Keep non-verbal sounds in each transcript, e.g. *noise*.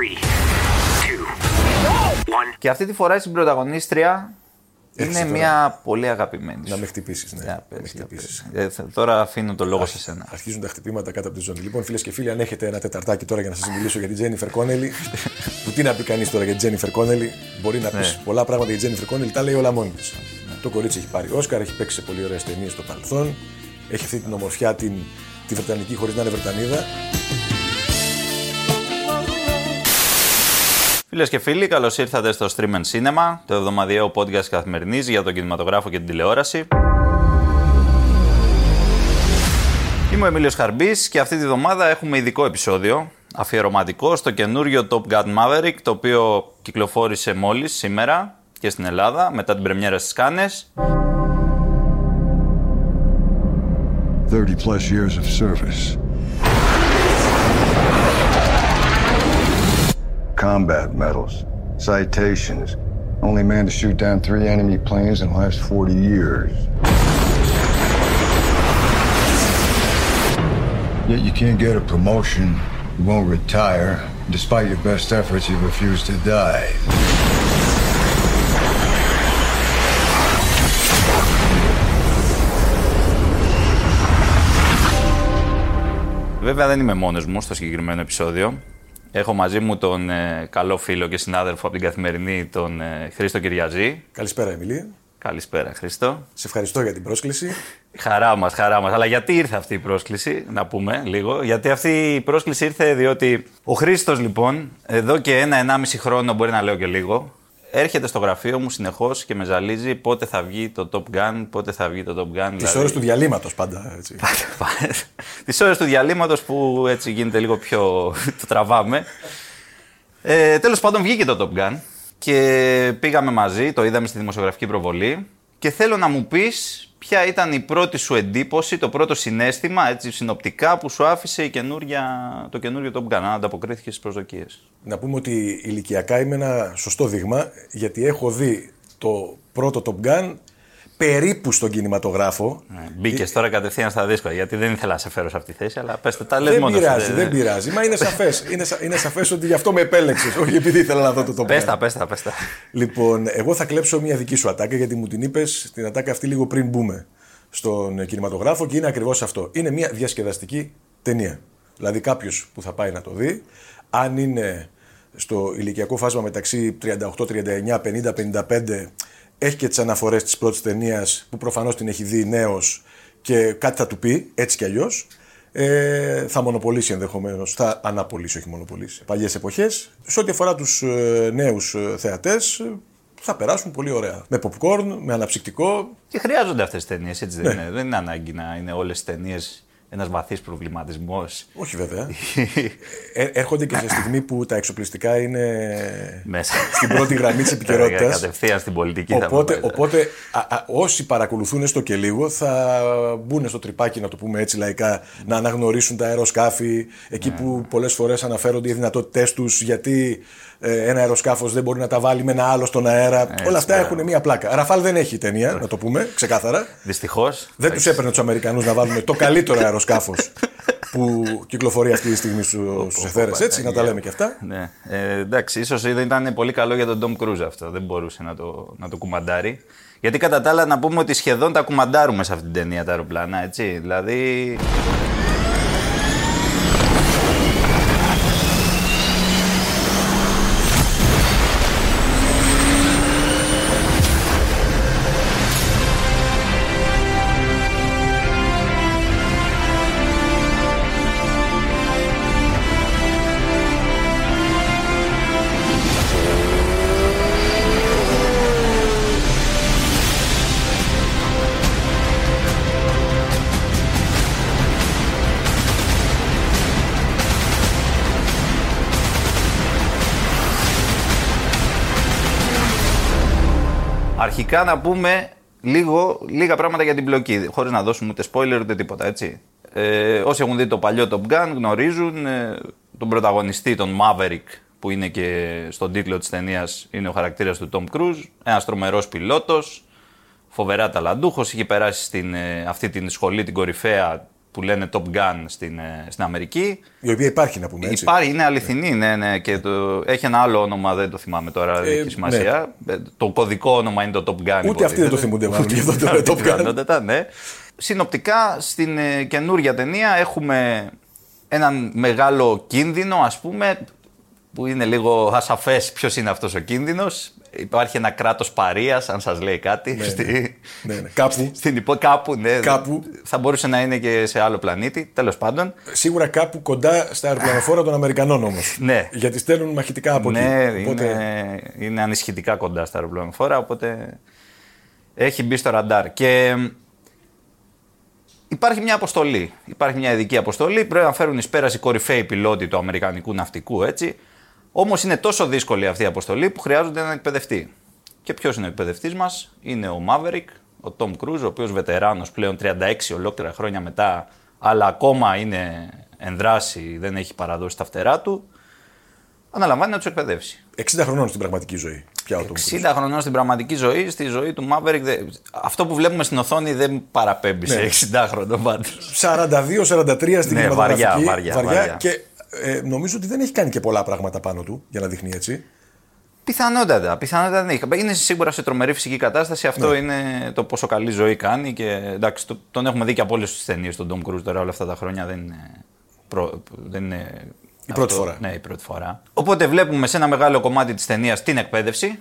Three, two, one. Και αυτή τη φορά στην πρωταγωνίστρια Έρχεσαι είναι τώρα. μια πολύ αγαπημένη. Να σου. με χτυπήσεις. Ναι. Για Να πες, με για χτυπήσεις. πες. Ε, θα- Τώρα αφήνω το λόγο σε σένα. Αρχίζουν τα χτυπήματα κάτω από τη ζώνη. Λοιπόν, φίλες και φίλοι, αν έχετε ένα τεταρτάκι τώρα για να σας μιλήσω για την Τζένιφερ Κόνελι, *laughs* που τι να πει κανείς τώρα για την Τζένιφερ Κόνελι, μπορεί να πεις Ναι. πολλά πράγματα για την Τζένιφερ Κόνελι, τα λέει όλα μόνη της. Το κορίτσι έχει πάρει Όσκαρ, έχει παίξει σε πολύ ωραίες ταινίες στο παρελθόν, έχει αυτή την ομορφιά την, τη Βρετανική χωρίς να είναι Βρετανίδα. Φίλες και φίλοι, καλώς ήρθατε στο Stream and Cinema, το εβδομαδιαίο podcast καθημερινής για τον κινηματογράφο και την τηλεόραση. Είμαι ο Εμίλιος Χαρμπής και αυτή τη βδομάδα έχουμε ειδικό επεισόδιο αφιερωματικό στο καινούριο Top Gun Maverick το οποίο κυκλοφόρησε μόλις σήμερα και στην Ελλάδα μετά την πρεμιέρα στις Κάνες 30 plus years of service. Combat medals, citations. Only man to shoot down three enemy planes in the last 40 years. Yet you can't get a promotion, you won't retire. Despite your best efforts, you refuse to die. Βέβαια δεν είμαι μόνος μου στο συγκεκριμένο επεισόδιο. Έχω μαζί μου τον ε, καλό φίλο και συνάδελφο από την Καθημερινή, τον ε, Χρήστο Κυριαζή. Καλησπέρα, Εμιλία. Καλησπέρα Χρήστο. Σε ευχαριστώ για την πρόσκληση. Χαρά μας, χαρά μας. Αλλά γιατί ήρθε αυτή η πρόσκληση, να πούμε λίγο. Γιατί αυτή η πρόσκληση ήρθε διότι ο Χρήστος λοιπόν, εδώ και ένα-ενάμιση χρόνο, μπορεί να λέω και λίγο, έρχεται στο γραφείο μου συνεχώς και με ζαλίζει πότε θα βγει το Top Gun, πότε θα βγει το Top Gun. Τις ώρες του διαλύματος πάντα. Έτσι. Τις ώρες του διαλύματος που έτσι γίνεται λίγο πιο... το τραβάμε. Ε, τέλος πάντων βγήκε το Top Gun και πήγαμε μαζί, το είδαμε στη δημοσιογραφική προβολή και θέλω να μου πεις ποια ήταν η πρώτη σου εντύπωση, το πρώτο συνέστημα, έτσι συνοπτικά που σου άφησε η καινούρια, το καινούριο Top Gun, αν ανταποκρίθηκες στις προσδοκίες. Να πούμε ότι ηλικιακά είμαι ένα σωστό δείγμα, γιατί έχω δει το πρώτο Top Gun περίπου στον κινηματογράφο. Μπήκες τώρα κατευθείαν στα δύσκολα, γιατί δεν ήθελα να σε φέρω σε αυτή τη θέση, αλλά πες το, τα λες Δεν μόνος. πειράζει, σου, δεν πειράζει. Μα είναι σαφές. είναι, σα- είναι σαφές ότι γι' αυτό με επέλεξες, όχι επειδή ήθελα να δω το Top Πες Gun. τα, πες τα, πες τα. Λοιπόν, εγώ θα κλέψω μια δική σου ατάκα γιατί μου την είπες την ατάκα αυτή λίγο πριν μπούμε στον κινηματογράφο και είναι ακριβώς αυτό. Είναι μια διασκεδαστική ταινία. Δηλαδή κάποιος που θα πάει να το δει, αν είναι στο ηλικιακό φάσμα μεταξύ 38, 39, 50, 55, έχει και τις αναφορές της πρώτης ταινίας που προφανώς την έχει δει νέος και κάτι θα του πει, έτσι κι αλλιώς. Ε, θα μονοπολίσει ενδεχομένως, θα αναπολύσει, όχι μονοπολίσει. Παλιές εποχές. Σε ό,τι αφορά τους ε, νέους θεατές, θα περάσουν πολύ ωραία. Με popcorn, με αναψυκτικό. Και χρειάζονται αυτές τις ταινίες, έτσι δεν Ναι. είναι. Δεν είναι ανάγκη να είναι όλες τις ταινίες ένας βαθύς προβληματισμός. Όχι βέβαια. *laughs* Ε, έρχονται και σε στιγμή που τα εξοπλιστικά είναι Μέσα. στην πρώτη γραμμή της *laughs* επικαιρότητας. Κατευθείαν στην πολιτική θα Οπότε, πάμε. οπότε α, α, όσοι παρακολουθούν έστω και λίγο θα μπουν στο τρυπάκι, να το πούμε έτσι λαϊκά, να αναγνωρίσουν τα αεροσκάφη, εκεί Ναι. που πολλές φορές αναφέρονται οι δυνατότητές τους, γιατί ε, ένα αεροσκάφος δεν μπορεί να τα βάλει με ένα άλλο στον αέρα. Όλα αυτά μπράβο. έχουν μία πλάκα. Ραφάλ δεν έχει ταινία, να το πούμε ξεκάθαρα. Δυστυχώς. Δεν τους έπαιρνε τους Αμερικανούς να βάλουν το καλύτερο *laughs* αεροσκάφο *laughs* που κυκλοφορεί αυτή τη στιγμή στους εθέρες, έτσι, να τα λέμε και αυτά. Ναι. Ε, εντάξει, ίσως δεν ήταν πολύ καλό για τον Ντόμ Κρούζ αυτό. Δεν μπορούσε να το, να το κουμαντάρει. Γιατί κατά τα άλλα να πούμε ότι σχεδόν τα κουμαντάρουμε σε αυτή την ταινία τα αεροπλάνα, έτσι. Δηλαδή. Αρχικά να πούμε λίγο, λίγα πράγματα για την πλοκή, χωρίς να δώσουμε ούτε spoiler ούτε τίποτα, έτσι. Ε, όσοι έχουν δει το παλιό Top Gun γνωρίζουν ε, τον πρωταγωνιστή, τον Maverick, που είναι και στον τίτλο της ταινίας είναι ο χαρακτήρας του Tom Cruise, ένας τρομερός πιλότος, φοβερά ταλαντούχος, είχε περάσει στην, ε, αυτή την σχολή την κορυφαία που λένε Top Gun στην, ε, στην Αμερική. Η οποία υπάρχει να πούμε έτσι. Υπάρχει, είναι αληθινή, ναι, ναι. Και το, έχει ένα άλλο όνομα, δεν το θυμάμαι τώρα, δεν Ε, έχει σημασία. Ε, Το κωδικό όνομα είναι το Top Gun. Ούτε αυτοί δεν το υποτίθεται. θυμούνται μάλλον, γι' αυτό *laughs* το Την λέω Top Gun. πιθανότητα, ναι. Συνοπτικά, στην ε, καινούργια ταινία έχουμε έναν μεγάλο κίνδυνο, ας πούμε, που είναι λίγο ασαφές ποιος είναι αυτός ο κίνδυνος. Υπάρχει ένα κράτος παρείας, αν σας λέει κάτι. στη- Ναι, ναι. Κάπου. Στην υπό, κάπου, ναι. Κάπου. Θα μπορούσε να είναι και σε άλλο πλανήτη, τέλος πάντων. Σίγουρα κάπου κοντά στα αεροπλανοφόρα των Αμερικανών όμως. Ναι. Γιατί στέλνουν μαχητικά από ναι, εκεί. Οπότε- είναι, είναι ανισχυτικά κοντά στα αεροπλανοφόρα, οπότε έχει μπει στο ραντάρ. Και υπάρχει μια αποστολή. Υπάρχει μια ειδική αποστολή. Πρέπει να φέρουν εις πέρας οι κορυφαίοι πιλότοι του Αμερικανικού ναυτικού, έτσι. Όμως είναι τόσο δύσκολη αυτή η αποστολή που χρειάζονται έναν εκπαιδευτή. Και ποιος είναι ο εκπαιδευτής μας, είναι ο Maverick, ο Tom Cruise, ο οποίος βετεράνος πλέον 36 ολόκληρα χρόνια μετά, αλλά ακόμα είναι εν δράση, δεν έχει παραδώσει τα φτερά του. Αναλαμβάνει να τους εκπαιδεύσει. 60 χρονών στην πραγματική ζωή. Πια ο Tom Cruise. 60 χρονών στην πραγματική ζωή, στη ζωή του Maverick. δε- Αυτό που βλέπουμε στην οθόνη δεν παραπέμπει Ναι. σε 60 χρονών πάντως. 42-43 στην Ναι, κινηματογραφική. βαριά, βαριά, βαριά. Και ε, νομίζω ότι δεν έχει κάνει και πολλά πράγματα πάνω του για να δείχνει έτσι. Πιθανότατα, πιθανότατα δεν έχει. Είναι σίγουρα σε τρομερή φυσική κατάσταση. Αυτό Ναι. είναι το πόσο καλή ζωή κάνει. Και εντάξει, το- τον έχουμε δει και από όλες τις ταινίες τον Tom Cruise τώρα όλα αυτά τα χρόνια. Δεν είναι. Προ, δεν είναι Η πρώτη φορά. Ναι, η πρώτη φορά. Οπότε βλέπουμε σε ένα μεγάλο κομμάτι της ταινίας την εκπαίδευση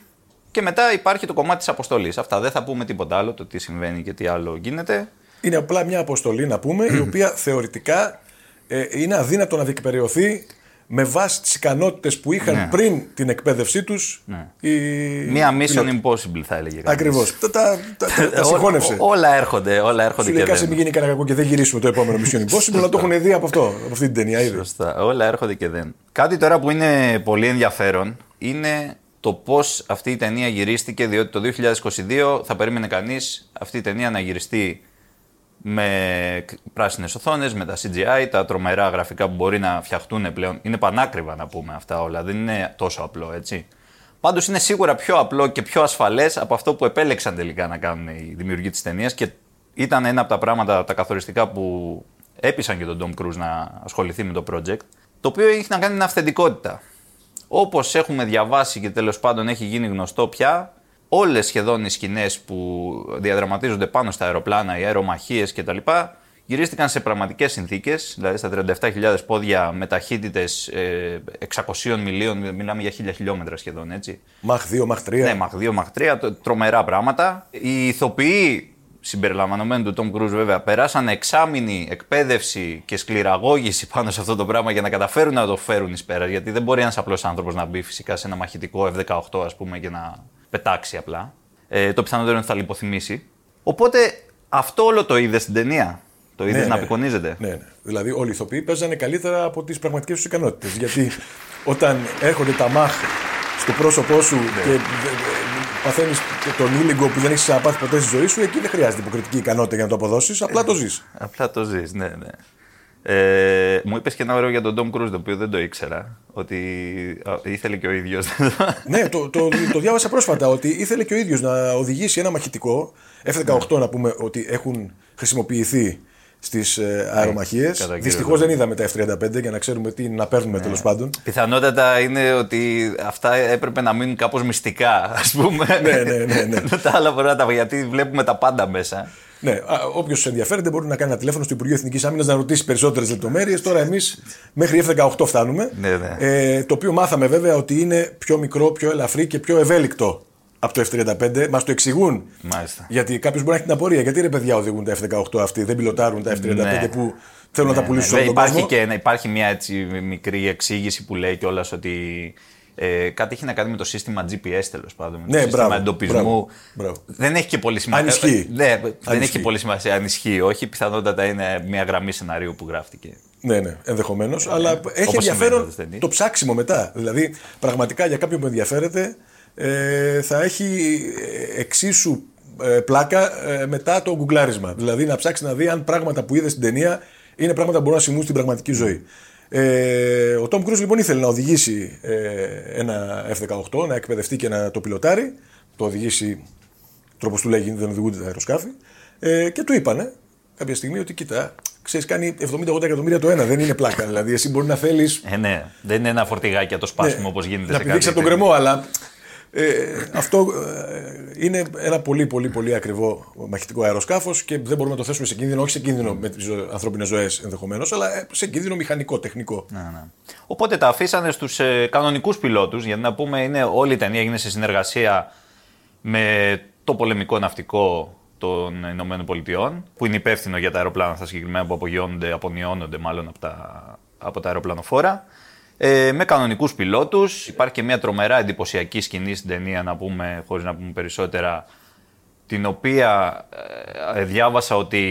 και μετά υπάρχει το κομμάτι της αποστολής. Αυτά δεν θα πούμε τίποτα άλλο, το τι συμβαίνει και τι άλλο γίνεται. Είναι απλά μια αποστολή να πούμε, η *clears throat* οποία θεωρητικά ε, είναι αδύνατο να διεκπαιρεωθεί με βάση τις ικανότητες που είχαν Ναι. πριν την εκπαίδευσή τους οι Μία mission πιλότοι. impossible θα έλεγε. κανείς. Ακριβώς. Τα, τα, τα, τα, τα *laughs* Ό- συγχώνευσε. ό- όλα έρχονται, όλα έρχονται Σου λέει και κάσε δεν. μην γίνει κανένα κακό και δεν γυρίσουμε το επόμενο Mission Impossible, αλλά το έχουν δει από αυτό, από αυτή την ταινία ήδη. Σωστά. Όλα έρχονται και δεν. Κάτι τώρα που είναι πολύ ενδιαφέρον είναι το πώς αυτή η ταινία γυρίστηκε, διότι το 2022 θα περίμενε κανείς αυτή η ταινία να γυριστεί με πράσινες οθόνες, με τα CGI, τα τρομερά γραφικά που μπορεί να φτιαχτούν πλέον. Είναι πανάκριβα να πούμε αυτά όλα, δεν είναι τόσο απλό έτσι. Πάντως είναι σίγουρα πιο απλό και πιο ασφαλές από αυτό που επέλεξαν τελικά να κάνουν οι δημιουργοί της ταινίας και ήταν ένα από τα πράγματα τα καθοριστικά που έπεισαν και τον Tom Cruise να ασχοληθεί με το project. Το οποίο έχει να κάνει με την αυθεντικότητα. Όπως έχουμε διαβάσει και τέλος πάντων έχει γίνει γνωστό πια, όλες σχεδόν οι σκηνές που διαδραματίζονται πάνω στα αεροπλάνα, οι αερομαχίες κτλ. γυρίστηκαν σε πραγματικές συνθήκες, δηλαδή στα 37.000 πόδια με ταχύτητες 600 μιλίων, μιλάμε για 1000 χιλιόμετρα σχεδόν έτσι. Μαχ 2, Μαχ 3. Ναι, Μαχ 2, Μαχ 3, το- τρομερά πράγματα. Οι ηθοποιοί συμπεριλαμβανομένου του Tom Cruise βέβαια περάσαν εξάμηνη εκπαίδευση και σκληραγώγηση πάνω σε αυτό το πράγμα για να καταφέρουν να το φέρουν εις πέρας. Γιατί δεν μπορεί ένας απλός άνθρωπος να μπει φυσικά σε ένα μαχητικό F-18 ας πούμε και να πετάξει απλά. Ε, το πιθανότερο είναι ότι θα λιποθυμήσει. Οπότε αυτό όλο το είδες στην ταινία; Το είδες Ναι, να ναι. απεικονίζεται; Ναι, ναι. Δηλαδή όλοι οι ηθοποιοί παίζανε καλύτερα από τις πραγματικές τους ικανότητες. Γιατί όταν έρχονται τα μάχ στο πρόσωπό σου Ναι. και παθαίνεις τον ήλιγκο που δεν έχεις ξαναπάθει ποτέ στη ζωή σου, εκεί δεν χρειάζεται υποκριτική ικανότητα για να το αποδώσεις. Απλά το ζεις. Απλά το ζεις, ναι, ναι. Ε, μου είπες και ένα ωραίο για τον Tom Cruise, το οποίο δεν το ήξερα. Ότι α, ήθελε και ο ίδιος. ναι, το, το, το διάβασα πρόσφατα ότι ήθελε και ο ίδιος να οδηγήσει ένα μαχητικό F-18 να πούμε ότι έχουν χρησιμοποιηθεί στις ε, αερομαχίες. κατά κύριο Δυστυχώς λόγο. δεν είδαμε τα F-35 για να ξέρουμε τι να παίρνουμε τέλος πάντων. Πιθανότατα είναι ότι αυτά έπρεπε να μείνουν κάπως μυστικά, ας πούμε. Ναι, ναι, ναι, ναι. *laughs* τα άλλα μπορεί να τα γιατί βλέπουμε τα πάντα μέσα. Ναι, όποιος ενδιαφέρεται μπορεί να κάνει ένα τηλέφωνο στο Υπουργείο Εθνικής Άμυνας να ρωτήσει περισσότερες λεπτομέρειες. Τώρα εμείς μέχρι F18 φτάνουμε. Ναι, ναι. Ε, το οποίο μάθαμε βέβαια ότι είναι πιο μικρό, πιο ελαφρύ και πιο ευέλικτο από το F35. Μας το εξηγούν. Μάλιστα. Γιατί κάποιος μπορεί να έχει την απορία. Γιατί ρε παιδιά οδηγούν τα F18 αυτοί, δεν πιλωτάρουν τα F35 Ναι. που θέλουν να τα πουλήσουν Ναι, σε όλο τον υπάρχει, κόσμο. και, ναι, υπάρχει μια έτσι μικρή εξήγηση που λέει κιόλας ότι ε, κάτι έχει να κάνει με το σύστημα GPS τέλος πάντων. Με Ναι, το σύστημα μπράβο, εντοπισμού. μπράβο, μπράβο. Δεν έχει και πολύ σημασία. Αν ισχύει. Ε, ναι, δεν Αν έχει ισχύει. και πολύ σημασία αν ισχύει. Όχι, πιθανότατα είναι μια γραμμή σενάριου που γράφτηκε. Ναι, ναι, ενδεχομένως. αλλά έχει όπως ενδιαφέρον συμβαίνει στις ταινίες. το ψάξιμο μετά. Δηλαδή, πραγματικά για κάποιον που ενδιαφέρεται, ε, θα έχει ε, εξίσου ε, πλάκα ε, μετά το γκουγκλάρισμα. Δηλαδή, να ψάξει να δει αν πράγματα που είδε στην ταινία είναι πράγματα που μπορούν να συμβούν στην πραγματική ζωή. Ε, ο Τόμ Κρούζ λοιπόν ήθελε να οδηγήσει ε, ένα F-18, να εκπαιδευτεί και να το πιλωτάρει. Το οδηγήσει, τρόπος του λέγει, δεν οδηγούνται τα αεροσκάφη. Ε, και του είπανε, κάποια στιγμή ότι κοίτα, ξέρεις, κάνει 70-80 εκατομμύρια το ένα. Δεν είναι πλάκα. δηλαδή, εσύ μπορεί να θέλεις Ε, ναι, δεν είναι ένα φορτηγάκι το σπάσιμο όπως γίνεται Ναι. να σε πηδήξεις κάτι από τον τέτοιο. κρεμό, αλλά ε, αυτό ε, είναι ένα πολύ πολύ πολύ ακριβό μαχητικό αεροσκάφος και δεν μπορούμε να το θέσουμε σε κίνδυνο, όχι σε κίνδυνο με τις ανθρώπινες ζωές ενδεχομένως, αλλά ε, σε κίνδυνο μηχανικό, τεχνικό. Ναι, ναι. Οπότε τα αφήσανε στους ε, κανονικούς πιλότους, γιατί να πούμε είναι όλη η ταινία έγινε σε συνεργασία με το πολεμικό ναυτικό των Ηνωμένων Πολιτειών, που είναι υπεύθυνο για τα αεροπλάνα αυτά συγκεκριμένα που απογειώνονται, απονιώνονται μάλλον από τα, από τα αεροπλανοφόρα. Ε, με κανονικούς πιλότους. Υπάρχει και μια τρομερά εντυπωσιακή σκηνή στην ταινία, να πούμε, χωρίς να πούμε περισσότερα, την οποία ε, διάβασα ότι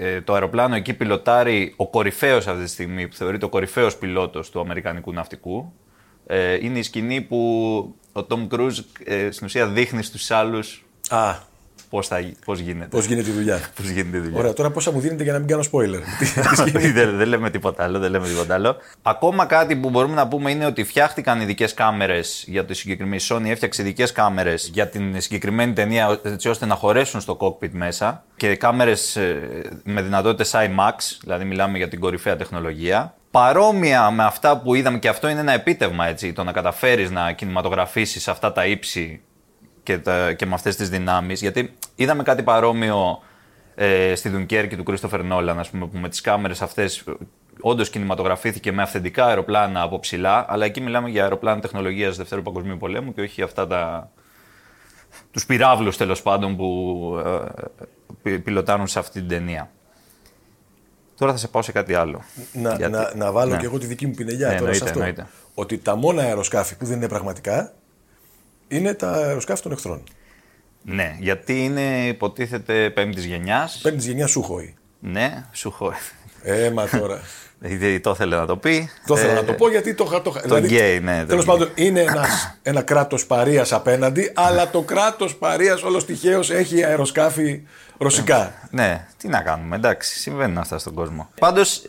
ε, το αεροπλάνο εκεί πιλοτάρει ο κορυφαίος αυτή τη στιγμή, που θεωρείται ο κορυφαίος πιλότος του Αμερικανικού ναυτικού. Ε, είναι η σκηνή που ο Τόμ Κρούζ ε, στην ουσία δείχνει στους άλλους Α, πώς, θα, γι- πώς γίνεται. πώς γίνεται η δουλειά. *laughs* Πώς γίνεται η δουλειά. Ωραία, τώρα πόσα μου δίνετε για να μην κάνω spoiler. *laughs* Τι- δεν, δεν λέμε τίποτα άλλο, δεν λέμε τίποτα άλλο. Ακόμα κάτι που μπορούμε να πούμε είναι ότι φτιάχτηκαν ειδικές κάμερες για τη συγκεκριμένη η Sony, έφτιαξε ειδικές κάμερες για την συγκεκριμένη ταινία έτσι ώστε να χωρέσουν στο cockpit μέσα και κάμερες με δυνατότητες IMAX, δηλαδή μιλάμε για την κορυφαία τεχνολογία. Παρόμοια με αυτά που είδαμε και αυτό είναι ένα επίτευγμα έτσι, το να καταφέρεις να κινηματογραφήσεις αυτά τα ύψη και, τα, και με αυτές τις δυνάμεις, γιατί είδαμε κάτι παρόμοιο ε, στη Δουνκέρκη του Κρίστοφερ Νόλαν, ας πούμε, που με τις κάμερες αυτές όντως κινηματογραφήθηκε με αυθεντικά αεροπλάνα από ψηλά, αλλά εκεί μιλάμε για αεροπλάνα τεχνολογίας Δευτέρου Παγκοσμίου Πολέμου και όχι αυτά τα, τους πυράβλους τέλος πάντων που ε, πι- πιλοτάρουν σε αυτή την ταινία. Τώρα θα σε πάω σε κάτι άλλο. να, Γιατί- να, να βάλω Ναι. και εγώ τη δική μου πινελιά Ναι, τώρα σε εννοείται, αυτό. εννοείται. Ότι τα μόνα αεροσκάφη που δεν είναι πραγματικά είναι τα αεροσκάφη των εχθρών. Ναι, γιατί είναι υποτίθεται πέμπτης γενιάς. Παίρνει τη γενιά Σούχοϊ. Ναι, σου έχω. Ε, μα τώρα. Δεν *laughs* το ήθελε να το πει. το ήθελα Ε, να το πω γιατί το είχα. Το, είχα- γκέι, ναι, το Τέλο γκέι. πάντων, είναι ένας, ένα κράτος παρεία απέναντι, αλλά το κράτος παρεία όλος τυχαίως έχει αεροσκάφη ρωσικά. Ναι, τι να κάνουμε, εντάξει, συμβαίνουν αυτά στον κόσμο. Πάντως,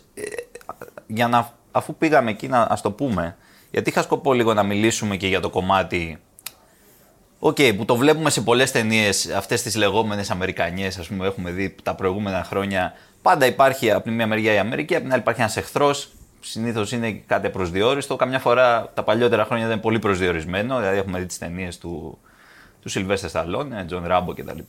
για να, αφού πήγαμε εκεί, να ας το πούμε, γιατί είχα σκοπό λίγο να μιλήσουμε και για το κομμάτι. Οκ, που το βλέπουμε σε πολλές ταινίες, αυτές τις λεγόμενες Αμερικανιές, ας πούμε, έχουμε δει τα προηγούμενα χρόνια. Πάντα υπάρχει από τη μία μεριά η Αμερική, από την άλλη υπάρχει ένας εχθρός, συνήθως είναι κάτι απροσδιόριστο. Καμιά φορά τα παλιότερα χρόνια ήταν πολύ προσδιορισμένο, δηλαδή έχουμε δει τις ταινίες του, του Σιλβέστερ Σταλόνε, Τζον Ράμπο κτλ.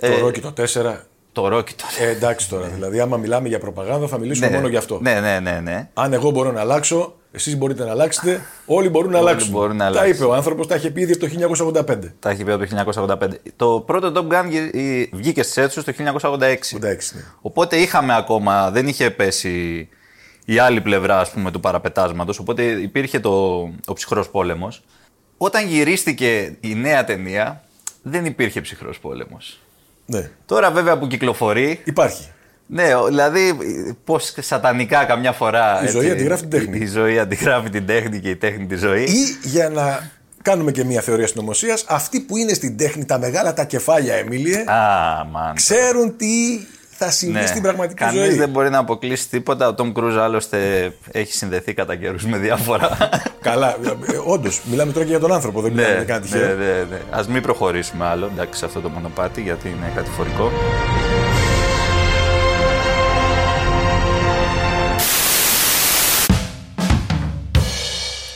Το Ρόκι το 4. Το Ρόκι τώρα. Ε, εντάξει τώρα. Δηλαδή, άμα μιλάμε για προπαγάνδα, θα μιλήσουμε μόνο για αυτό. Ναι, ναι, ναι, ναι. Αν εγώ μπορώ να αλλάξω, εσείς μπορείτε να αλλάξετε, όλοι μπορούν να αλλάξουν. μπορούν να τα αλλάξουν. είπε ο άνθρωπος, τα είχε πει ήδη από το 1985. Τα έχει πει από το 1985. Το πρώτο Top Gun γυ- η- βγήκε στις αίθουσες το 1986. 86, ναι. Οπότε είχαμε ακόμα, δεν είχε πέσει η άλλη πλευρά ας πούμε, του παραπετάσματος, οπότε υπήρχε το, ο ψυχρός πόλεμος. Όταν γυρίστηκε η νέα ταινία, δεν υπήρχε ψυχρός πόλεμος. ναι. Τώρα βέβαια που κυκλοφορεί, Υπάρχει. Ναι, ο- δηλαδή πώς σατανικά καμιά φορά... Η ζωή αντιγράφει την τέχνη. Η, η ζωή αντιγράφει την τέχνη και η τέχνη τη ζωή. Ή για να κάνουμε και μια θεωρία συνωμοσίας, αυτοί που είναι στην τέχνη, τα μεγάλα τα κεφάλια, Εμίλιε, Α, μαν. ξέρουν τι θα συμβεί στην πραγματική Κανείς ζωή. Ναι. δεν μπορεί να αποκλείσει τίποτα. Ο Τόμ Κρούζ άλλωστε έχει συνδεθεί κατά καιρούς με διάφορα. Καλά, όντως, μιλάμε τώρα και για τον άνθρωπο, δεν μιλάμε για κάτι ναι, τυχαίο. ναι, ναι. Α μην προχωρήσουμε άλλο εντάξει, σε αυτό το μονοπάτι γιατί είναι κατηφορικό.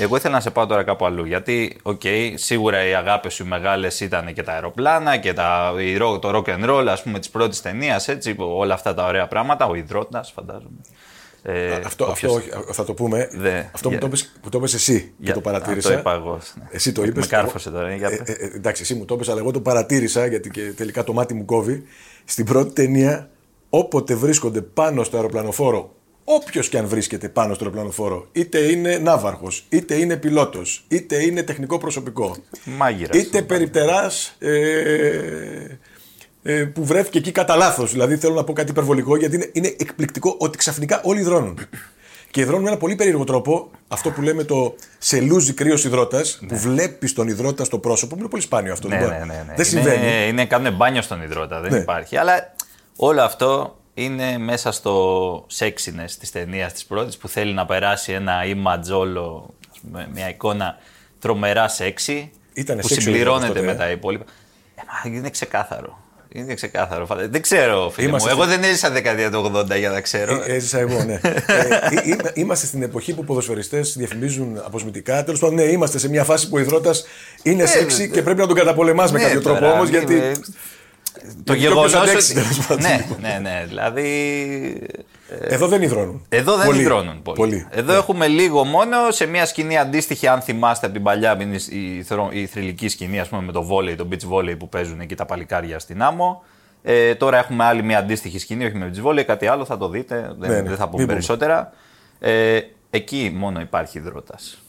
Εγώ ήθελα να σε πάω τώρα κάπου αλλού. Γιατί, οκ, σίγουρα οι αγάπες σου μεγάλες ήταν και τα αεροπλάνα και τα, η ρο- το rock and roll, ας πούμε, της πρώτης ταινίας, έτσι, όλα αυτά τα ωραία πράγματα. Ο ιδρώτας, φαντάζομαι. Ε, Αυτό, όποιος- αυτό όχι, θα το πούμε. Δε, αυτό που, για- το είπες, που το είπες εσύ Για- και το Α, παρατήρησα. το είπα εγώ. ναι. Εσύ το Με- είπες. Με κάρφωσε τώρα. Για... Ε, ε, ε, εντάξει, εσύ μου το είπες, αλλά εγώ το παρατήρησα γιατί και τελικά το μάτι μου κόβει. Στην πρώτη ταινία, όποτε βρίσκονται πάνω στο αεροπλανοφόρο, όποιος και αν βρίσκεται πάνω στο αεροπλανοφόρο, είτε είναι ναύαρχος, είτε είναι πιλότος, είτε είναι τεχνικό προσωπικό, Μάγειρας. είτε περιπτεράς ε, ε, που βρέθηκε εκεί κατά λάθος. Δηλαδή θέλω να πω κάτι υπερβολικό γιατί είναι, είναι εκπληκτικό ότι ξαφνικά όλοι υδρώνουν. Και υδρώνουν με ένα πολύ περίεργο τρόπο, αυτό που λέμε το σε λούζει κρύος υδρότα, που βλέπεις τον υδρότα στο πρόσωπο, που είναι πολύ σπάνιο αυτό. Ναι, δεν ναι, μπορεί- ναι, ναι. Δεν συμβαίνει. Είναι, είναι κάνουν μπάνιο στον υδρότα, δεν Ναι. υπάρχει. Αλλά όλο αυτό είναι μέσα στο sexiness της ταινίας της πρώτης που θέλει να περάσει ένα image όλο, ας πούμε, μια εικόνα τρομερά sexy Ήτανε που sexy ο συμπληρώνεται υδρότας με τότε, ε. τα υπόλοιπα. Ε, μα είναι ξεκάθαρο. Είναι ξεκάθαρο. φαντα- Δεν ξέρω, φίλε Είμαστε μου. Εγώ στη- δεν έζησα δεκαετία του 80 για να ξέρω. Ε, Έζησα εγώ, ναι. *laughs* ε, ε, είμα- είμαστε στην εποχή που ποδοσφαιριστές διαφημίζουν αποσμητικά. Τέλος πάντων, ναι, είμαστε σε μια φάση που ο υδρότας είναι σεξι ε, και πρέπει να τον καταπολεμάς με Ναι, κάποιο τρόπο τώρα, όμως. μην Γιατί. Με- Το γιατί γεγονός. όποιος αντέξει, τέλος *laughs* πάντων. Ναι, ναι, ναι. Δηλαδή. Εδώ δεν υδρώνουν. Εδώ δεν Πολύ. υδρώνουν πολύ. Εδώ έχουμε λίγο μόνο σε μια σκηνή αντίστοιχη, αν θυμάστε από την παλιά, είναι η, θρο- η θρηλυκή σκηνή, ας πούμε, με το βόλεϊ, το beach volley που παίζουν εκεί τα παλικάρια στην άμμο. Ε, τώρα έχουμε άλλη μια αντίστοιχη σκηνή, όχι με beach volley, κάτι άλλο θα το δείτε, δεν, Ναι, ναι. δεν θα πούμε Μην περισσότερα. Ε, εκεί μόνο υπάρχει υδρότας.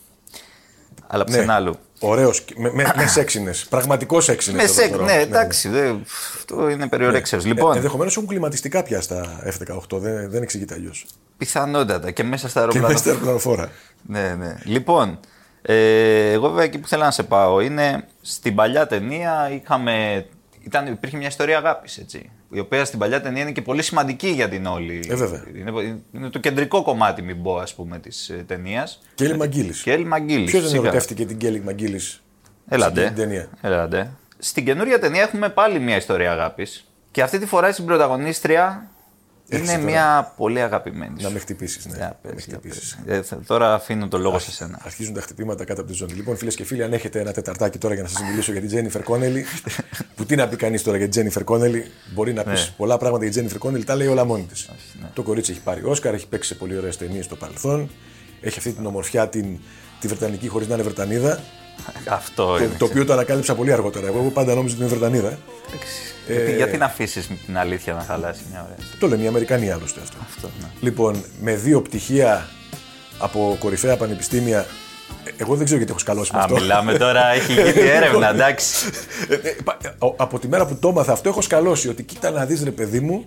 Αλλά πουθενά Ωραίος. Με, με, με *coughs* σεξινες. Πραγματικός σεξινες. Με σεκ, ναι, εντάξει, δε, αυτό είναι περιορέξεως. Λοιπόν, Ενδεχομένως έχουν κλιματιστικά πια στα F-18. Δεν, δεν εξηγείται αλλιώς. πιθανότατα και μέσα στα Και αεροπλάνα. μέσα στα αεροπλανοφόρα. Ναι, ναι. Λοιπόν, ε, εγώ βέβαια εκεί που θέλω να σε πάω είναι στην παλιά ταινία είχαμε, ήταν, υπήρχε μια ιστορία αγάπης, έτσι. Η οποία στην παλιά ταινία είναι και πολύ σημαντική για την όλη. Ε, βέβαια. Είναι, είναι το κεντρικό κομμάτι, μην πω, ας πούμε, της ταινίας. Κέλλη Μαγκίλη. Και Έλλη Μαγκίλης. Ποιος δεν φυσικά. ερωτεύτηκε την Κέλλη Μαγκίλη Έλατε. στην ταινία; Έλατε. Στην καινούρια ταινία έχουμε πάλι μια ιστορία αγάπης. Και αυτή τη φορά στην πρωταγωνίστρια Έρχεσαι είναι τώρα. μια πολύ αγαπημένη. Να σου. με χτυπήσεις. Ναι. Για Να με πες, για χτυπήσεις. πες. Ε, θα- τώρα αφήνω το λόγο σε σένα. Αρχίζουν τα χτυπήματα κάτω από τη ζώνη. Λοιπόν, φίλες και φίλοι, αν έχετε ένα τεταρτάκι τώρα για να σας μιλήσω για την Τζένιφερ Κόνελι, *laughs* που τι να πει κανείς τώρα για την Τζένιφερ Κόνελι, μπορεί να πεις Ναι. πολλά πράγματα για την Τζένιφερ Κόνελι, τα λέει όλα μόνη της. Το κορίτσι έχει πάρει Όσκαρ, έχει παίξει σε πολύ ωραίες ταινίες στο παρελθόν, έχει αυτή την ομορφιά την, τη Βρετανική χωρίς να είναι Βρετανίδα, Αυτό το, είναι. το οποίο το ανακάλυψα πολύ αργότερα. Εγώ πάντα νόμιζα ότι είναι Βρετανίδα. Γιατί, γιατί να αφήσεις την αλήθεια να χαλάσει μια ωραία στιγμή. Το λένε οι Αμερικανοί άλλωστε αυτό. Αυτό, ναι. Λοιπόν, με δύο πτυχία από κορυφαία πανεπιστήμια. ε, Εγώ δεν ξέρω γιατί έχω σκαλώσει με Α, αυτό. μιλάμε τώρα, έχει *laughs* γίνει έρευνα, εντάξει. Ε, ε, πα- ε, ο- από τη μέρα που το έμαθα αυτό έχω σκαλώσει ότι κοίτα να δεις ρε παιδί μου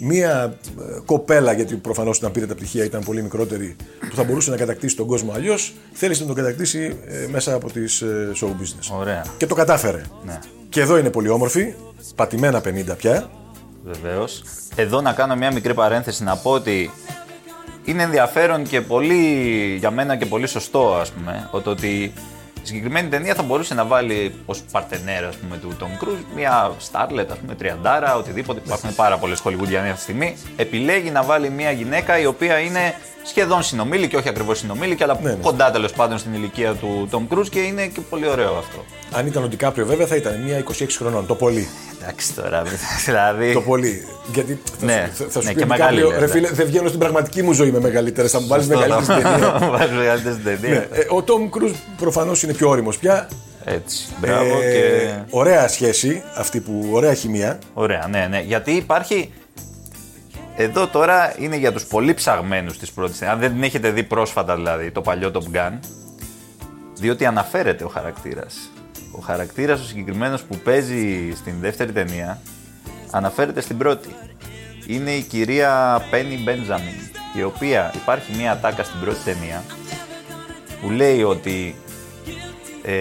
μία ε, κοπέλα, γιατί προφανώς όταν πήρε τα πτυχία ήταν πολύ μικρότερη, που θα μπορούσε να κατακτήσει τον κόσμο αλλιώς, θέλησε να τον κατακτήσει ε, μέσα από τις ε, show business. Ωραία. Και το κατάφερε. Ναι. Και εδώ είναι πολύ όμορφη, πατημένα 50 πια. Βεβαίως. Εδώ να κάνω μια μικρή παρένθεση να πω ότι είναι ενδιαφέρον και πολύ για μένα και πολύ σωστό, ας πούμε, ότι, ότι η συγκεκριμένη ταινία θα μπορούσε να βάλει ως παρτενέρ ας πούμε, του Tom Cruise μια Starlet, ας πούμε, τριαντάρα, οτιδήποτε. Υπάρχουν πάρα πολλές Hollywoodiανοί αυτή τη στιγμή. Επιλέγει να βάλει μια γυναίκα η οποία είναι σχεδόν συνομήλικη, όχι ακριβώς συνομήλικη, αλλά Ναι, ναι. κοντά τέλος πάντων στην ηλικία του Tom Cruise και είναι και πολύ ωραίο αυτό. Αν ήταν ο Ντικάπριο βέβαια θα ήταν μία 26 χρονών, το πολύ. Εντάξει τώρα, *laughs* δηλαδή. Το πολύ. Γιατί θα, Ναι, σου- θα, θα σου ναι, πει και ο μεγάλη Ντικάπριο, λέει, ρε φίλε, δεν βγαίνω στην πραγματική μου ζωή με μεγαλύτερες. Θα μου βάλεις μεγαλύτερη στην ταινία. Βάζει μεγαλύτερη στην ταινία. Ναι, ε, ο Τόμ Κρούζ προφανώς είναι πιο όριμος πια. Έτσι. Μπράβο Ε, και. Ωραία σχέση αυτή που. Ωραία χημεία. Ωραία, ναι, ναι. Γιατί υπάρχει. Εδώ τώρα είναι για τους πολύ ψαγμένους της πρώτης ταινίας. Αν δεν την έχετε δει πρόσφατα δηλαδή, το παλιό Top Gun, διότι αναφέρεται ο χαρακτήρας. Ο χαρακτήρας ο συγκεκριμένος που παίζει στην δεύτερη ταινία, αναφέρεται στην πρώτη. Είναι η κυρία Penny Benjamin, η οποία υπάρχει μια ατάκα στην πρώτη ταινία, που λέει ότι ε,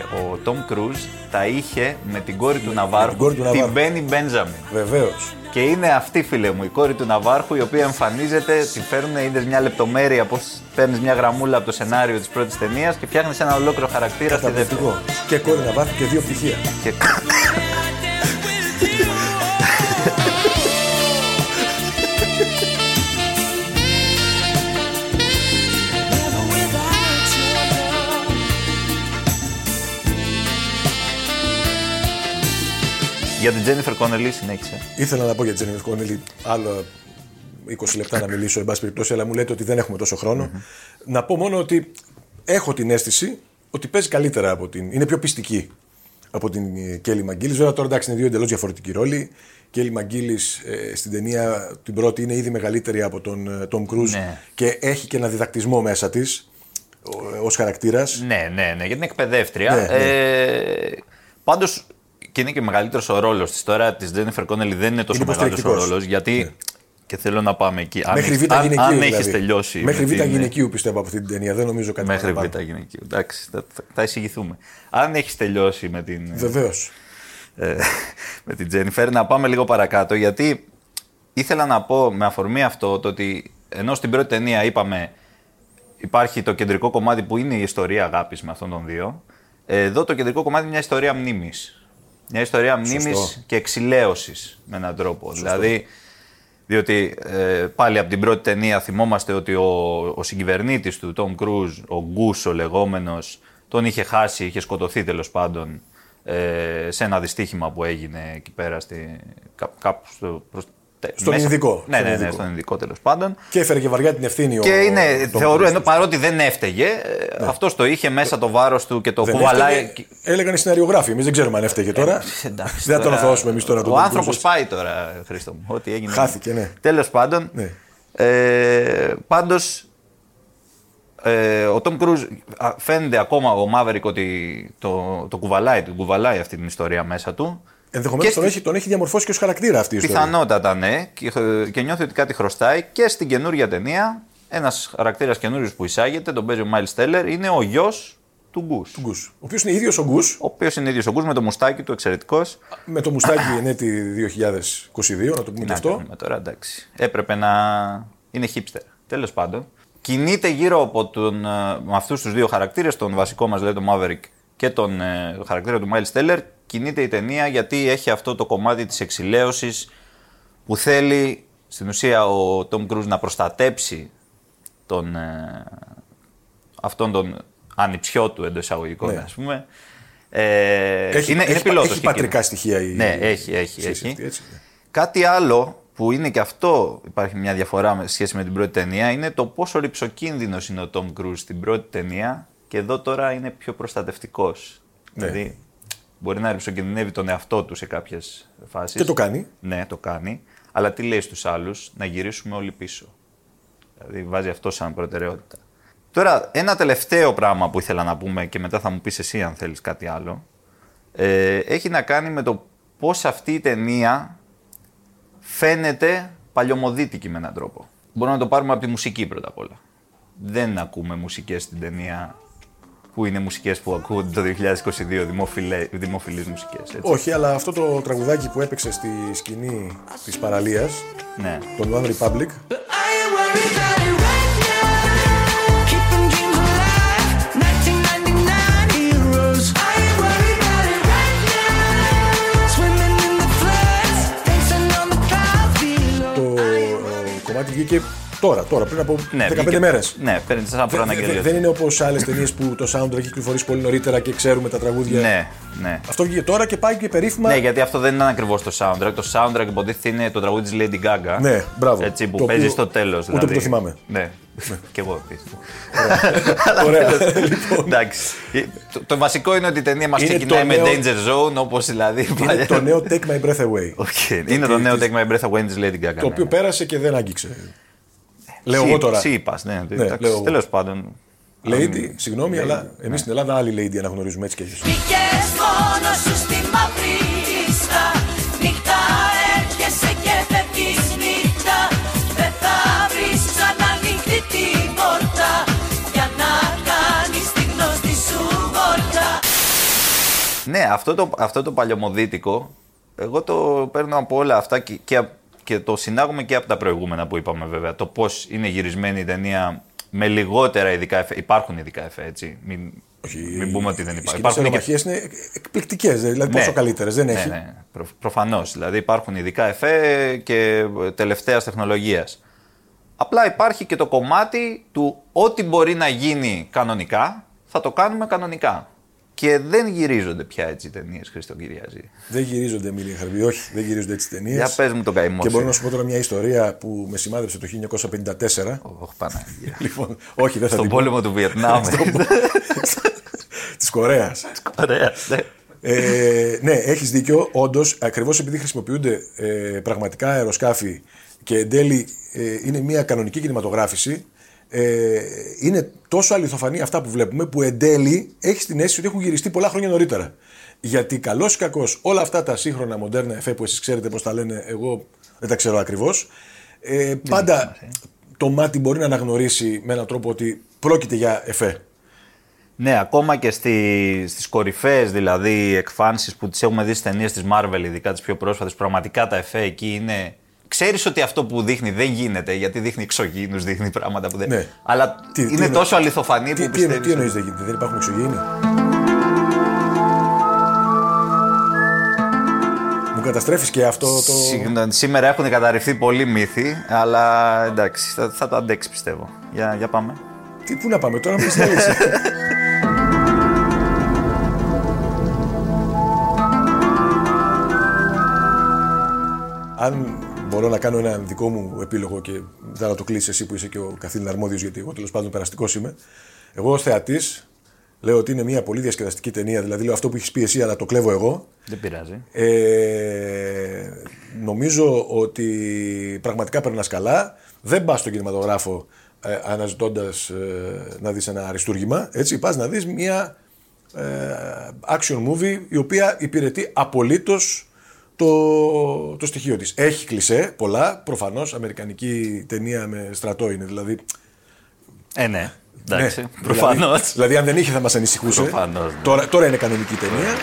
ο Tom Cruise τα είχε με την κόρη του Ναβάρχου, κόρη του την Ναβάρχου. Benny Benjamin. Βεβαίως. Και είναι αυτή, φίλε μου, η κόρη του Ναβάρχου, η οποία εμφανίζεται, την φέρνουν, είδες μια λεπτομέρεια, πώς παίρνεις μια γραμμούλα από το σενάριο της πρώτης ταινίας και φτιάχνεις ένα ολόκληρο χαρακτήρα στη δεύτερη. Καταπληκτικό. Και κόρη να βάθει και δύο πτυχία. Και... Για την Τζένιφερ Κόνελη συνέχισε. Ήθελα να πω για την Τζένιφερ Κόνελι άλλο 20 λεπτά να μιλήσω, εν πάση περιπτώσει, αλλά μου λέτε ότι δεν έχουμε τόσο χρόνο. Να πω μόνο ότι έχω την αίσθηση ότι παίζει καλύτερα από την. είναι πιο πιστική από την Κέλλη Μαγκίλη. Βέβαια τώρα εντάξει είναι δύο εντελώς διαφορετικοί ρόλοι. Κέλλη Μαγκίλη ε, στην ταινία την πρώτη είναι ήδη μεγαλύτερη από τον Τόμ Κρούζ Ναι. και έχει και ένα διδακτισμό μέσα της ως χαρακτήρας. Ναι, ναι, ναι, γιατί είναι εκπαιδεύτρια. Ναι, ναι. Ε, Πάντως και είναι και μεγαλύτερος ο ρόλος της. Τώρα της Τζένιφερ Κόνελη δεν είναι τόσο Είναι μεγάλος ο υποστηρικτικός. ρόλος. Γιατί. Και θέλω να πάμε εκεί. Αν Μέχρι έχεις- β' αν- γυναικείου. Αν δηλαδή. έχεις τελειώσει. Μέχρι με β' την- γυναικείου πιστεύω από αυτή την ταινία. Δεν νομίζω κάτι Μέχρι παραπάνω. β' γυναικείου. Εντάξει, θα, θα- θα εισηγηθούμε. Αν έχεις τελειώσει με την, Βεβαίως. ε, με την Τζένιφερ, να πάμε λίγο παρακάτω. Γιατί ήθελα να πω με αφορμή αυτό το ότι ενώ στην πρώτη ταινία είπαμε υπάρχει το κεντρικό κομμάτι που είναι η ιστορία αγάπης με αυτόν τον δύο. Εδώ το κεντρικό κομμάτι είναι μια ιστορία μνήμης. Μια ιστορία μνήμης Σωστό. και εξηλαίωσης με έναν τρόπο. Δηλαδή, διότι ε, πάλι από την πρώτη ταινία θυμόμαστε ότι ο, ο συγκυβερνήτης του, Τόμ Κρούζ, ο Γκούς ο λεγόμενος, τον είχε χάσει, είχε σκοτωθεί τέλος πάντων ε, σε ένα δυστύχημα που έγινε εκεί πέρα στη, κά, κάπου στο, προς, τε- Στον Ινδικό, Ναι, στον ναι, ναι, Ινδικό. στον Ινδικό τέλος πάντων. Και έφερε και βαριά την ευθύνη ο. Και είναι, ο Tom θεωρούν, Cruise. ενώ παρότι δεν έφταιγε, ε, αυτός το είχε μέσα το βάρος του και το Δεν κουβαλάει. έφταιγε. Έλεγαν οι σεναριογράφοι. Εμείς δεν ξέρουμε αν έφταιγε τώρα. Εντάξει, δεν θα τον τώρα, αθωώσουμε εμείς τώρα τον Ο Tom Cruise, άνθρωπος έτσι. πάει τώρα, Χρήστο μου. Ό,τι έγινε. Χάθηκε, ναι. Τέλος πάντων. Ναι. Ε, Πάντως. Ε, ο Τόμ Κρούζ φαίνεται ακόμα ο Μάβερικ ότι το, το κουβαλάει, τον κουβαλάει αυτή την ιστορία μέσα του. Ενδεχομένως Και τον, στη- έχει, τον έχει διαμορφώσει και ως χαρακτήρα αυτή η ιστορία. Πιθανότατα ναι, και, και νιώθει ότι κάτι χρωστάει. Και στην καινούργια ταινία, ένας χαρακτήρας καινούριος που εισάγεται, τον παίζει ο Μάιλς Τέλερ, είναι ο γιος του Γκους. Του Γκους. Ο οποίος είναι ίδιος ο Γκους, Ο οποίος είναι ίδιος ο Γκους με το μουστάκι του, εξαιρετικός. με το μουστάκι ενέτη 2022, να το πούμε και Να αυτό. κάνουμε τώρα, εντάξει. Έπρεπε να είναι hipster. Τέλος πάντων. Κινείται γύρω από τον, ε, με αυτούς τους δύο χαρακτήρες, τον βασικό μας λέει τον Maverick και τον ε, χαρακτήρα του Miles Teller, κινείται η ταινία γιατί έχει αυτό το κομμάτι της εξηλαίωσης που θέλει στην ουσία ο Tom Cruise να προστατέψει τον, ε, αυτόν τον ανιψιό του εντός εισαγωγικών, Ναι. ας πούμε. Ε, Έχει, είναι, έχει, είναι πιλότος έχει και πατρικά εκείνος. στοιχεία η. Ναι, έχει, έχει, η σχέση έχει. αυτή, έτσι, ναι. Κάτι άλλο που είναι και αυτό, υπάρχει μια διαφορά με σχέση με την πρώτη ταινία, είναι το πόσο ρηψοκίνδυνος είναι ο Τόμ Cruise στην πρώτη ταινία και εδώ τώρα είναι πιο προστατευτικός. Ναι. Δηλαδή μπορεί να ρηψοκινδυνεύει τον εαυτό του σε κάποιες φάσεις. Και το κάνει. Ναι, το κάνει. Αλλά τι λέει στους άλλους, να γυρίσουμε όλοι πίσω. Δηλαδή βάζει αυτό σαν προτεραιότητα. Τώρα, ένα τελευταίο πράγμα που ήθελα να πούμε και μετά θα μου πεις εσύ αν θέλεις κάτι άλλο. Ε, έχει να κάνει με το πώς αυτή η ταινία φαίνεται παλιωμοδίτικη με έναν τρόπο. Μπορούμε να το πάρουμε από τη μουσική πρώτα απ' όλα. Δεν ακούμε μουσικές στην ταινία που είναι μουσικές που ακούω το 2022, δημοφιλεί δημοφιλείς μουσικές. Όχι, αλλά αυτό το τραγουδάκι που έπαιξε στη σκηνή της παραλίας. Ναι. Το One Republic. Ε, Και τώρα, τώρα, πριν από 15 Ναι, βγήκε- μέρες. Ναι, παίρνει σαν Δεν, προαναγγελία. δεν είναι όπως άλλες ταινίες που το soundtrack έχει κυκλοφορήσει πολύ νωρίτερα και ξέρουμε τα τραγούδια. Ναι, ναι. Αυτό βγήκε τώρα και πάει και περίφημα. Ναι, γιατί αυτό δεν είναι ακριβώς το soundtrack. Το soundtrack υποτίθεται είναι το τραγούδι της Lady Gaga. Ναι, μπράβο. Έτσι, που Το παίζει οποίο στο τέλος. ούτε που το θυμάμαι. Ναι, *laughs* κι εγώ επίσης. Ωραία. *laughs* *laughs* λοιπόν, Εντάξει. Το, το βασικό είναι ότι η ταινία μας Είναι ξεκινάει το με νέο- Danger Zone, όπως δηλαδή. είναι παλιά. το νέο Take My Breath Away. Ok, Είναι το νέο Take My Breath Away της Lady Gaga. Το οποίο πέρασε και δεν άγγιξε. Λέω εγώ τώρα. Σύπα, ναι. Ναι, λέω εγώ. Τέλος πάντων. Lady, συγγνώμη, αλλά Ναι. εμείς στην Ελλάδα άλλη lady αναγνωρίζουμε έτσι κι αλλιώς. Μπήκες μόνος σου στη μαύρη νύχτα Νύχτα έρχεσαι και φεύγεις νύχτα Δεν θα βρεις ξανά ανοιχτή την πόρτα Για να κάνεις τη γνωστή σου βόλτα Ναι, αυτό το, αυτό το παλιωμοδίτικο, εγώ το παίρνω από όλα αυτά και, και, και το συνάγουμε και από τα προηγούμενα που είπαμε βέβαια. Το πώς είναι γυρισμένη η ταινία με λιγότερα ειδικά εφέ. Υπάρχουν ειδικά εφέ, έτσι. Μην, μην πούμε ότι δεν Οι υπάρχουν. σκηνές Υπάρχουν και- αερομαχίες είναι εκπληκτικές. Δηλαδή, Ναι. πόσο καλύτερες δεν έχει. Ναι, ναι. Προ, Προφανώς. Δηλαδή υπάρχουν ειδικά εφέ και τελευταίας τεχνολογίας. Απλά υπάρχει και το κομμάτι του ό,τι μπορεί να γίνει κανονικά, θα το κάνουμε κανονικά. Και δεν γυρίζονται πια έτσι οι ταινίες Χρήστο Κυριαζή. Δεν γυρίζονται Εμίλια Χαρμπή, όχι, δεν γυρίζονται έτσι ταινίες. Για πες μου τον καημό Και σου. μπορώ να σου πω τώρα μια ιστορία που με σημάδεψε το 1954. Ωχ, Παναγία. λοιπόν, όχι, δεν θα Στον την πω. πόλεμο του Βιετνάμ. *laughs* Της Κορέας. Ωραία. ναι. ε, ναι, έχεις δίκιο. Όντως, ακριβώς επειδή χρησιμοποιούνται ε, πραγματικά αεροσκάφη και εν τέλει ε, είναι μια κανονική κινηματογράφηση, ε, είναι τόσο αληθοφανή αυτά που βλέπουμε που εν τέλει έχει την αίσθηση ότι έχουν γυριστεί πολλά χρόνια νωρίτερα. Γιατί καλός ή κακός όλα αυτά τα σύγχρονα μοντέρνα εφέ που εσείς ξέρετε πώς τα λένε, εγώ δεν τα ξέρω ακριβώς. Ε, πάντα το μάτι μπορεί να αναγνωρίσει με έναν τρόπο ότι πρόκειται για εφέ. Ναι, ακόμα και στη, στις κορυφαίες δηλαδή εκφάνσεις που τις έχουμε δει στις ταινίες της Marvel, ειδικά τις πιο πρόσφατες, πραγματικά τα εφέ εκεί είναι... Ξέρεις ότι αυτό που δείχνει δεν γίνεται, γιατί δείχνει εξωγήινους, δείχνει πράγματα που δεν... Ναι. Αλλά Τι- τι είναι εννο- τόσο αληθοφανή Τι, που τι, εννο- πιστεύεις... τι εννοείς δεν γίνεται, δεν υπάρχουν εξωγήινοι; Μου καταστρέφεις και αυτό το. Συγγνώμη, Σήμερα έχουν καταρριφθεί πολλοί μύθοι, αλλά εντάξει, θα, θα το αντέξεις πιστεύω. Για, για πάμε. Τι, πού να πάμε τώρα, μου την αλήθεια. Αν μπορώ να κάνω ένα δικό μου επίλογο και θα να το κλείσει εσύ που είσαι και ο καθήλυνα αρμόδιος, γιατί εγώ τέλος πάντων περαστικός είμαι. Εγώ ως θεατής λέω ότι είναι μια πολύ διασκεδαστική ταινία. Δηλαδή λέω αυτό που έχεις πει εσύ, αλλά το κλέβω εγώ. Δεν πειράζει. Ε, νομίζω ότι πραγματικά περνάς καλά. Δεν πας στον κινηματογράφο ε, αναζητώντας να δεις ένα αριστούργημα. Έτσι, πας να δεις μια ε, action movie η οποία υπηρετεί απολύτως το, το στοιχείο της. Έχει κλισέ πολλά, προφανώς, αμερικανική ταινία με στρατό είναι, δηλαδή... Ε, ναι. Εντάξει, ναι, προφανώς. Δηλαδή, δηλαδή, αν δεν είχε θα μας ανησυχούσε. Προφανώς, ναι. Τώρα, τώρα είναι κανονική ταινία.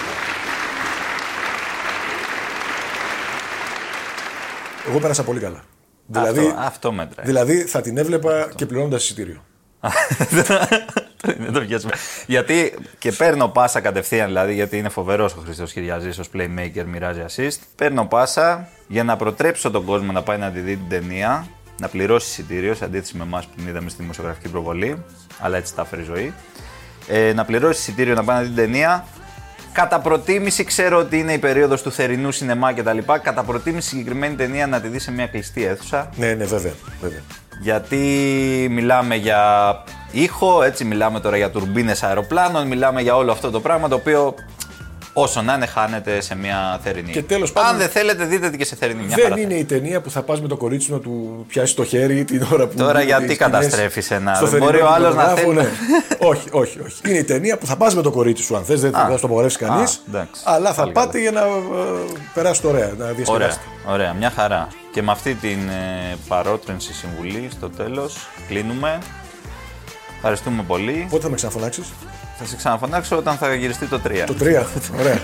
Εγώ πέρασα πολύ καλά. Δηλαδή, αυτό, αυτό μέτράει. δηλαδή θα την έβλεπα και πληρώνοντας εισιτήριο. *laughs* *laughs* Δεν το πιάσουμε. γιατί και παίρνω πάσα κατευθείαν, δηλαδή, γιατί είναι φοβερός ο Χρήστο Κυριαζής ως playmaker, μοιράζει assist. Παίρνω πάσα για να προτρέψω τον κόσμο να πάει να τη δει την ταινία, να πληρώσει εισιτήριο σε αντίθεση με εμάς που την είδαμε στη δημοσιογραφική προβολή. Αλλά έτσι τα έφερε η ζωή. Ε, να πληρώσει εισιτήριο να πάει να δει την ταινία. Κατά προτίμηση, ξέρω ότι είναι η περίοδος του θερινού σινεμά κτλ. Κατά προτίμηση, συγκεκριμένη ταινία να τη δει σε μια κλειστή αίθουσα. Ναι, ναι, βέβαια. βέβαια. Γιατί μιλάμε για ήχο, έτσι μιλάμε τώρα για τουρμπίνες αεροπλάνων, μιλάμε για όλο αυτό το πράγμα το οποίο όσο να είναι χάνεται σε μια θερινή. Και τέλος πάντων- Αν δεν θέλετε δείτε και σε θερινή. Μια δεν χαρά είναι η ταινία που θα πας με το κορίτσι σου να του πιάσει το χέρι την ώρα που. Τώρα γίνονται γιατί οι σκηνές καταστρέφεις ένα, στο δεν θερινό μπορεί ο άλλος να κινηματογράφο, θέλει- ναι. όχι, όχι, όχι. Είναι η ταινία που θα πας με το κορίτσι σου, αν θες, δεν θα Α. σου το απογορεύσει κανείς. Α, εντάξει. Αλλά θα Πάλι πάτε για να ε, περάσετε ωραία, να Ωραία, διασκεδάσετε. ωραία, μια χαρά. Και με αυτή την ε, παρότρινση συμβουλή στο τέλος κλείνουμε. Ευχαριστούμε πολύ. Πότε θα με ξαναφωνάξεις, Θα σε ξαναφωνάξω όταν θα γυριστεί το 3. Το 3. *laughs* Ωραία.